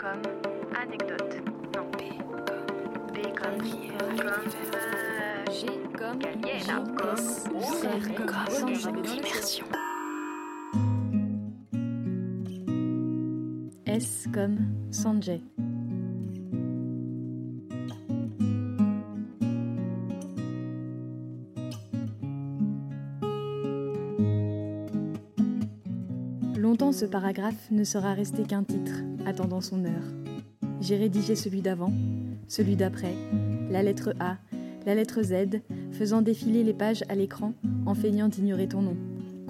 comme anecdote. Non. B comme. B comme. Comme. G comme. Comme. Comme. Immersion. S comme Sanjay. Longtemps ce paragraphe ne sera resté qu'un titre, attendant son heure. J'ai rédigé celui d'avant, celui d'après, la lettre A, la lettre Z, faisant défiler les pages à l'écran en feignant d'ignorer ton nom,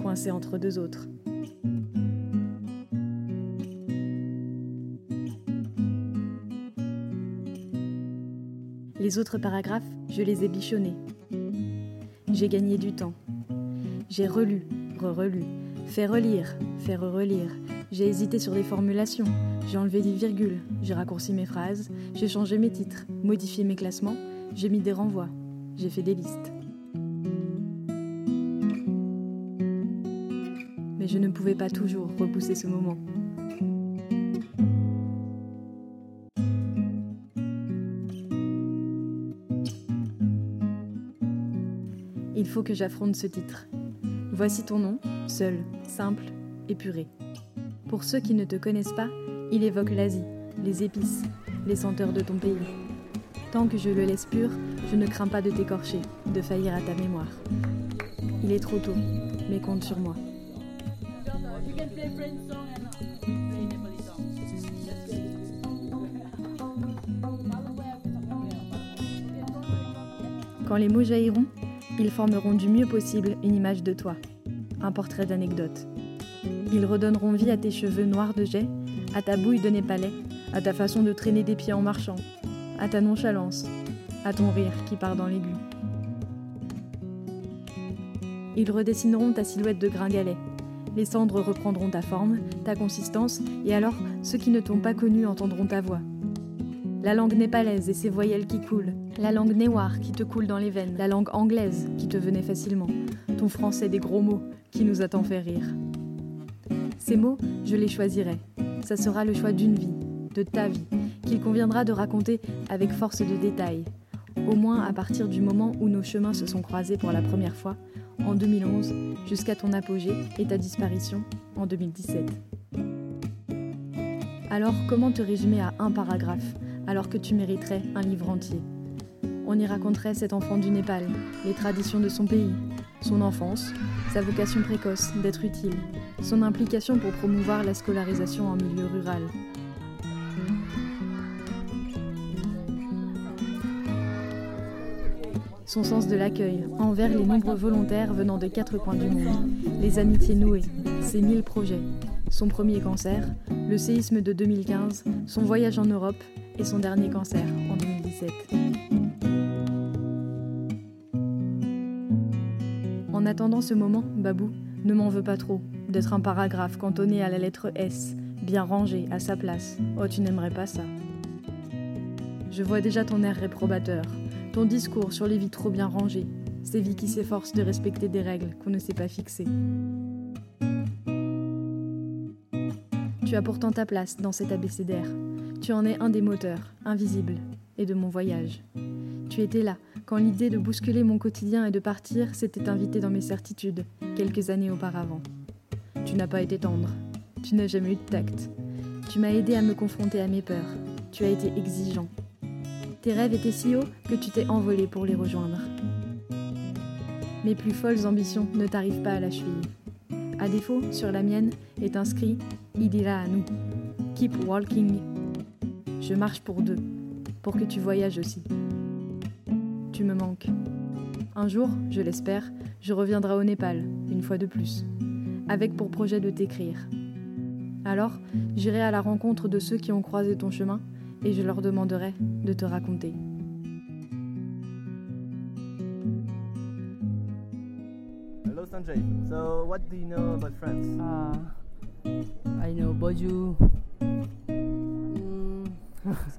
coincé entre deux autres. Les autres paragraphes, je les ai bichonnés. J'ai gagné du temps. J'ai relu, re-relu, fait relire, fait relire J'ai hésité sur des formulations, j'ai enlevé des virgules, j'ai raccourci mes phrases, j'ai changé mes titres, modifié mes classements, j'ai mis des renvois, j'ai fait des listes. Mais je ne pouvais pas toujours repousser ce moment. Il faut que j'affronte ce titre. Voici ton nom, seul, simple, épuré. Pour ceux qui ne te connaissent pas, il évoque l'Asie, les épices, les senteurs de ton pays. Tant que je le laisse pur, je ne crains pas de t'écorcher, de faillir à ta mémoire. Il est trop tôt, mais compte sur moi. Quand les mots jailliront, ils formeront du mieux possible une image de toi, un portrait d'anecdote. Ils redonneront vie à tes cheveux noirs de jet, à ta bouille de népalais, à ta façon de traîner des pieds en marchant, à ta nonchalance, à ton rire qui part dans l'aigu. Ils redessineront ta silhouette de gringalet. Les cendres reprendront ta forme, ta consistance, et alors ceux qui ne t'ont pas connu entendront ta voix. La langue népalaise et ses voyelles qui coulent, la langue néwar qui te coule dans les veines, la langue anglaise qui te venait facilement, ton français des gros mots qui nous a tant fait rire. Ces mots, je les choisirai. Ça sera le choix d'une vie, de ta vie, qu'il conviendra de raconter avec force de détail, au moins à partir du moment où nos chemins se sont croisés pour la première fois, en 2011, jusqu'à ton apogée et ta disparition en 2017. Alors, comment te résumer à un paragraphe, alors que tu mériterais un livre entier On y raconterait cet enfant du Népal, les traditions de son pays, son enfance, sa vocation précoce d'être utile, son implication pour promouvoir la scolarisation en milieu rural. Son sens de l'accueil envers les nombreux volontaires venant de quatre coins du monde, les amitiés nouées, ses mille projets, son premier cancer, le séisme de 2015, son voyage en Europe son dernier cancer en 2017. En attendant ce moment, Babou, ne m'en veux pas trop d'être un paragraphe cantonné à la lettre S, bien rangé à sa place. Oh, tu n'aimerais pas ça. Je vois déjà ton air réprobateur, ton discours sur les vies trop bien rangées, ces vies qui s'efforcent de respecter des règles qu'on ne sait pas fixer. Tu as pourtant ta place dans cet abécédaire. Tu en es un des moteurs, invisible, et de mon voyage. Tu étais là quand l'idée de bousculer mon quotidien et de partir s'était invitée dans mes certitudes, quelques années auparavant. Tu n'as pas été tendre, tu n'as jamais eu de tact. Tu m'as aidé à me confronter à mes peurs, tu as été exigeant. Tes rêves étaient si hauts que tu t'es envolé pour les rejoindre. Mes plus folles ambitions ne t'arrivent pas à la cheville. À défaut, sur la mienne est inscrit Il ira à nous. Keep walking. Je marche pour deux, pour que tu voyages aussi. Tu me manques. Un jour, je l'espère, je reviendrai au Népal, une fois de plus, avec pour projet de t'écrire. Alors, j'irai à la rencontre de ceux qui ont croisé ton chemin et je leur demanderai de te raconter. Hello Sanjay. So what do you know about France? Uh, I know.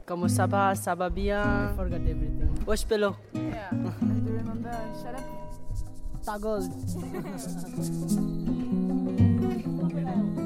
Como Sabah, Sabah bien. I forgot everything. Wash pillow. Yeah. Do you remember? Shut up. Tacos.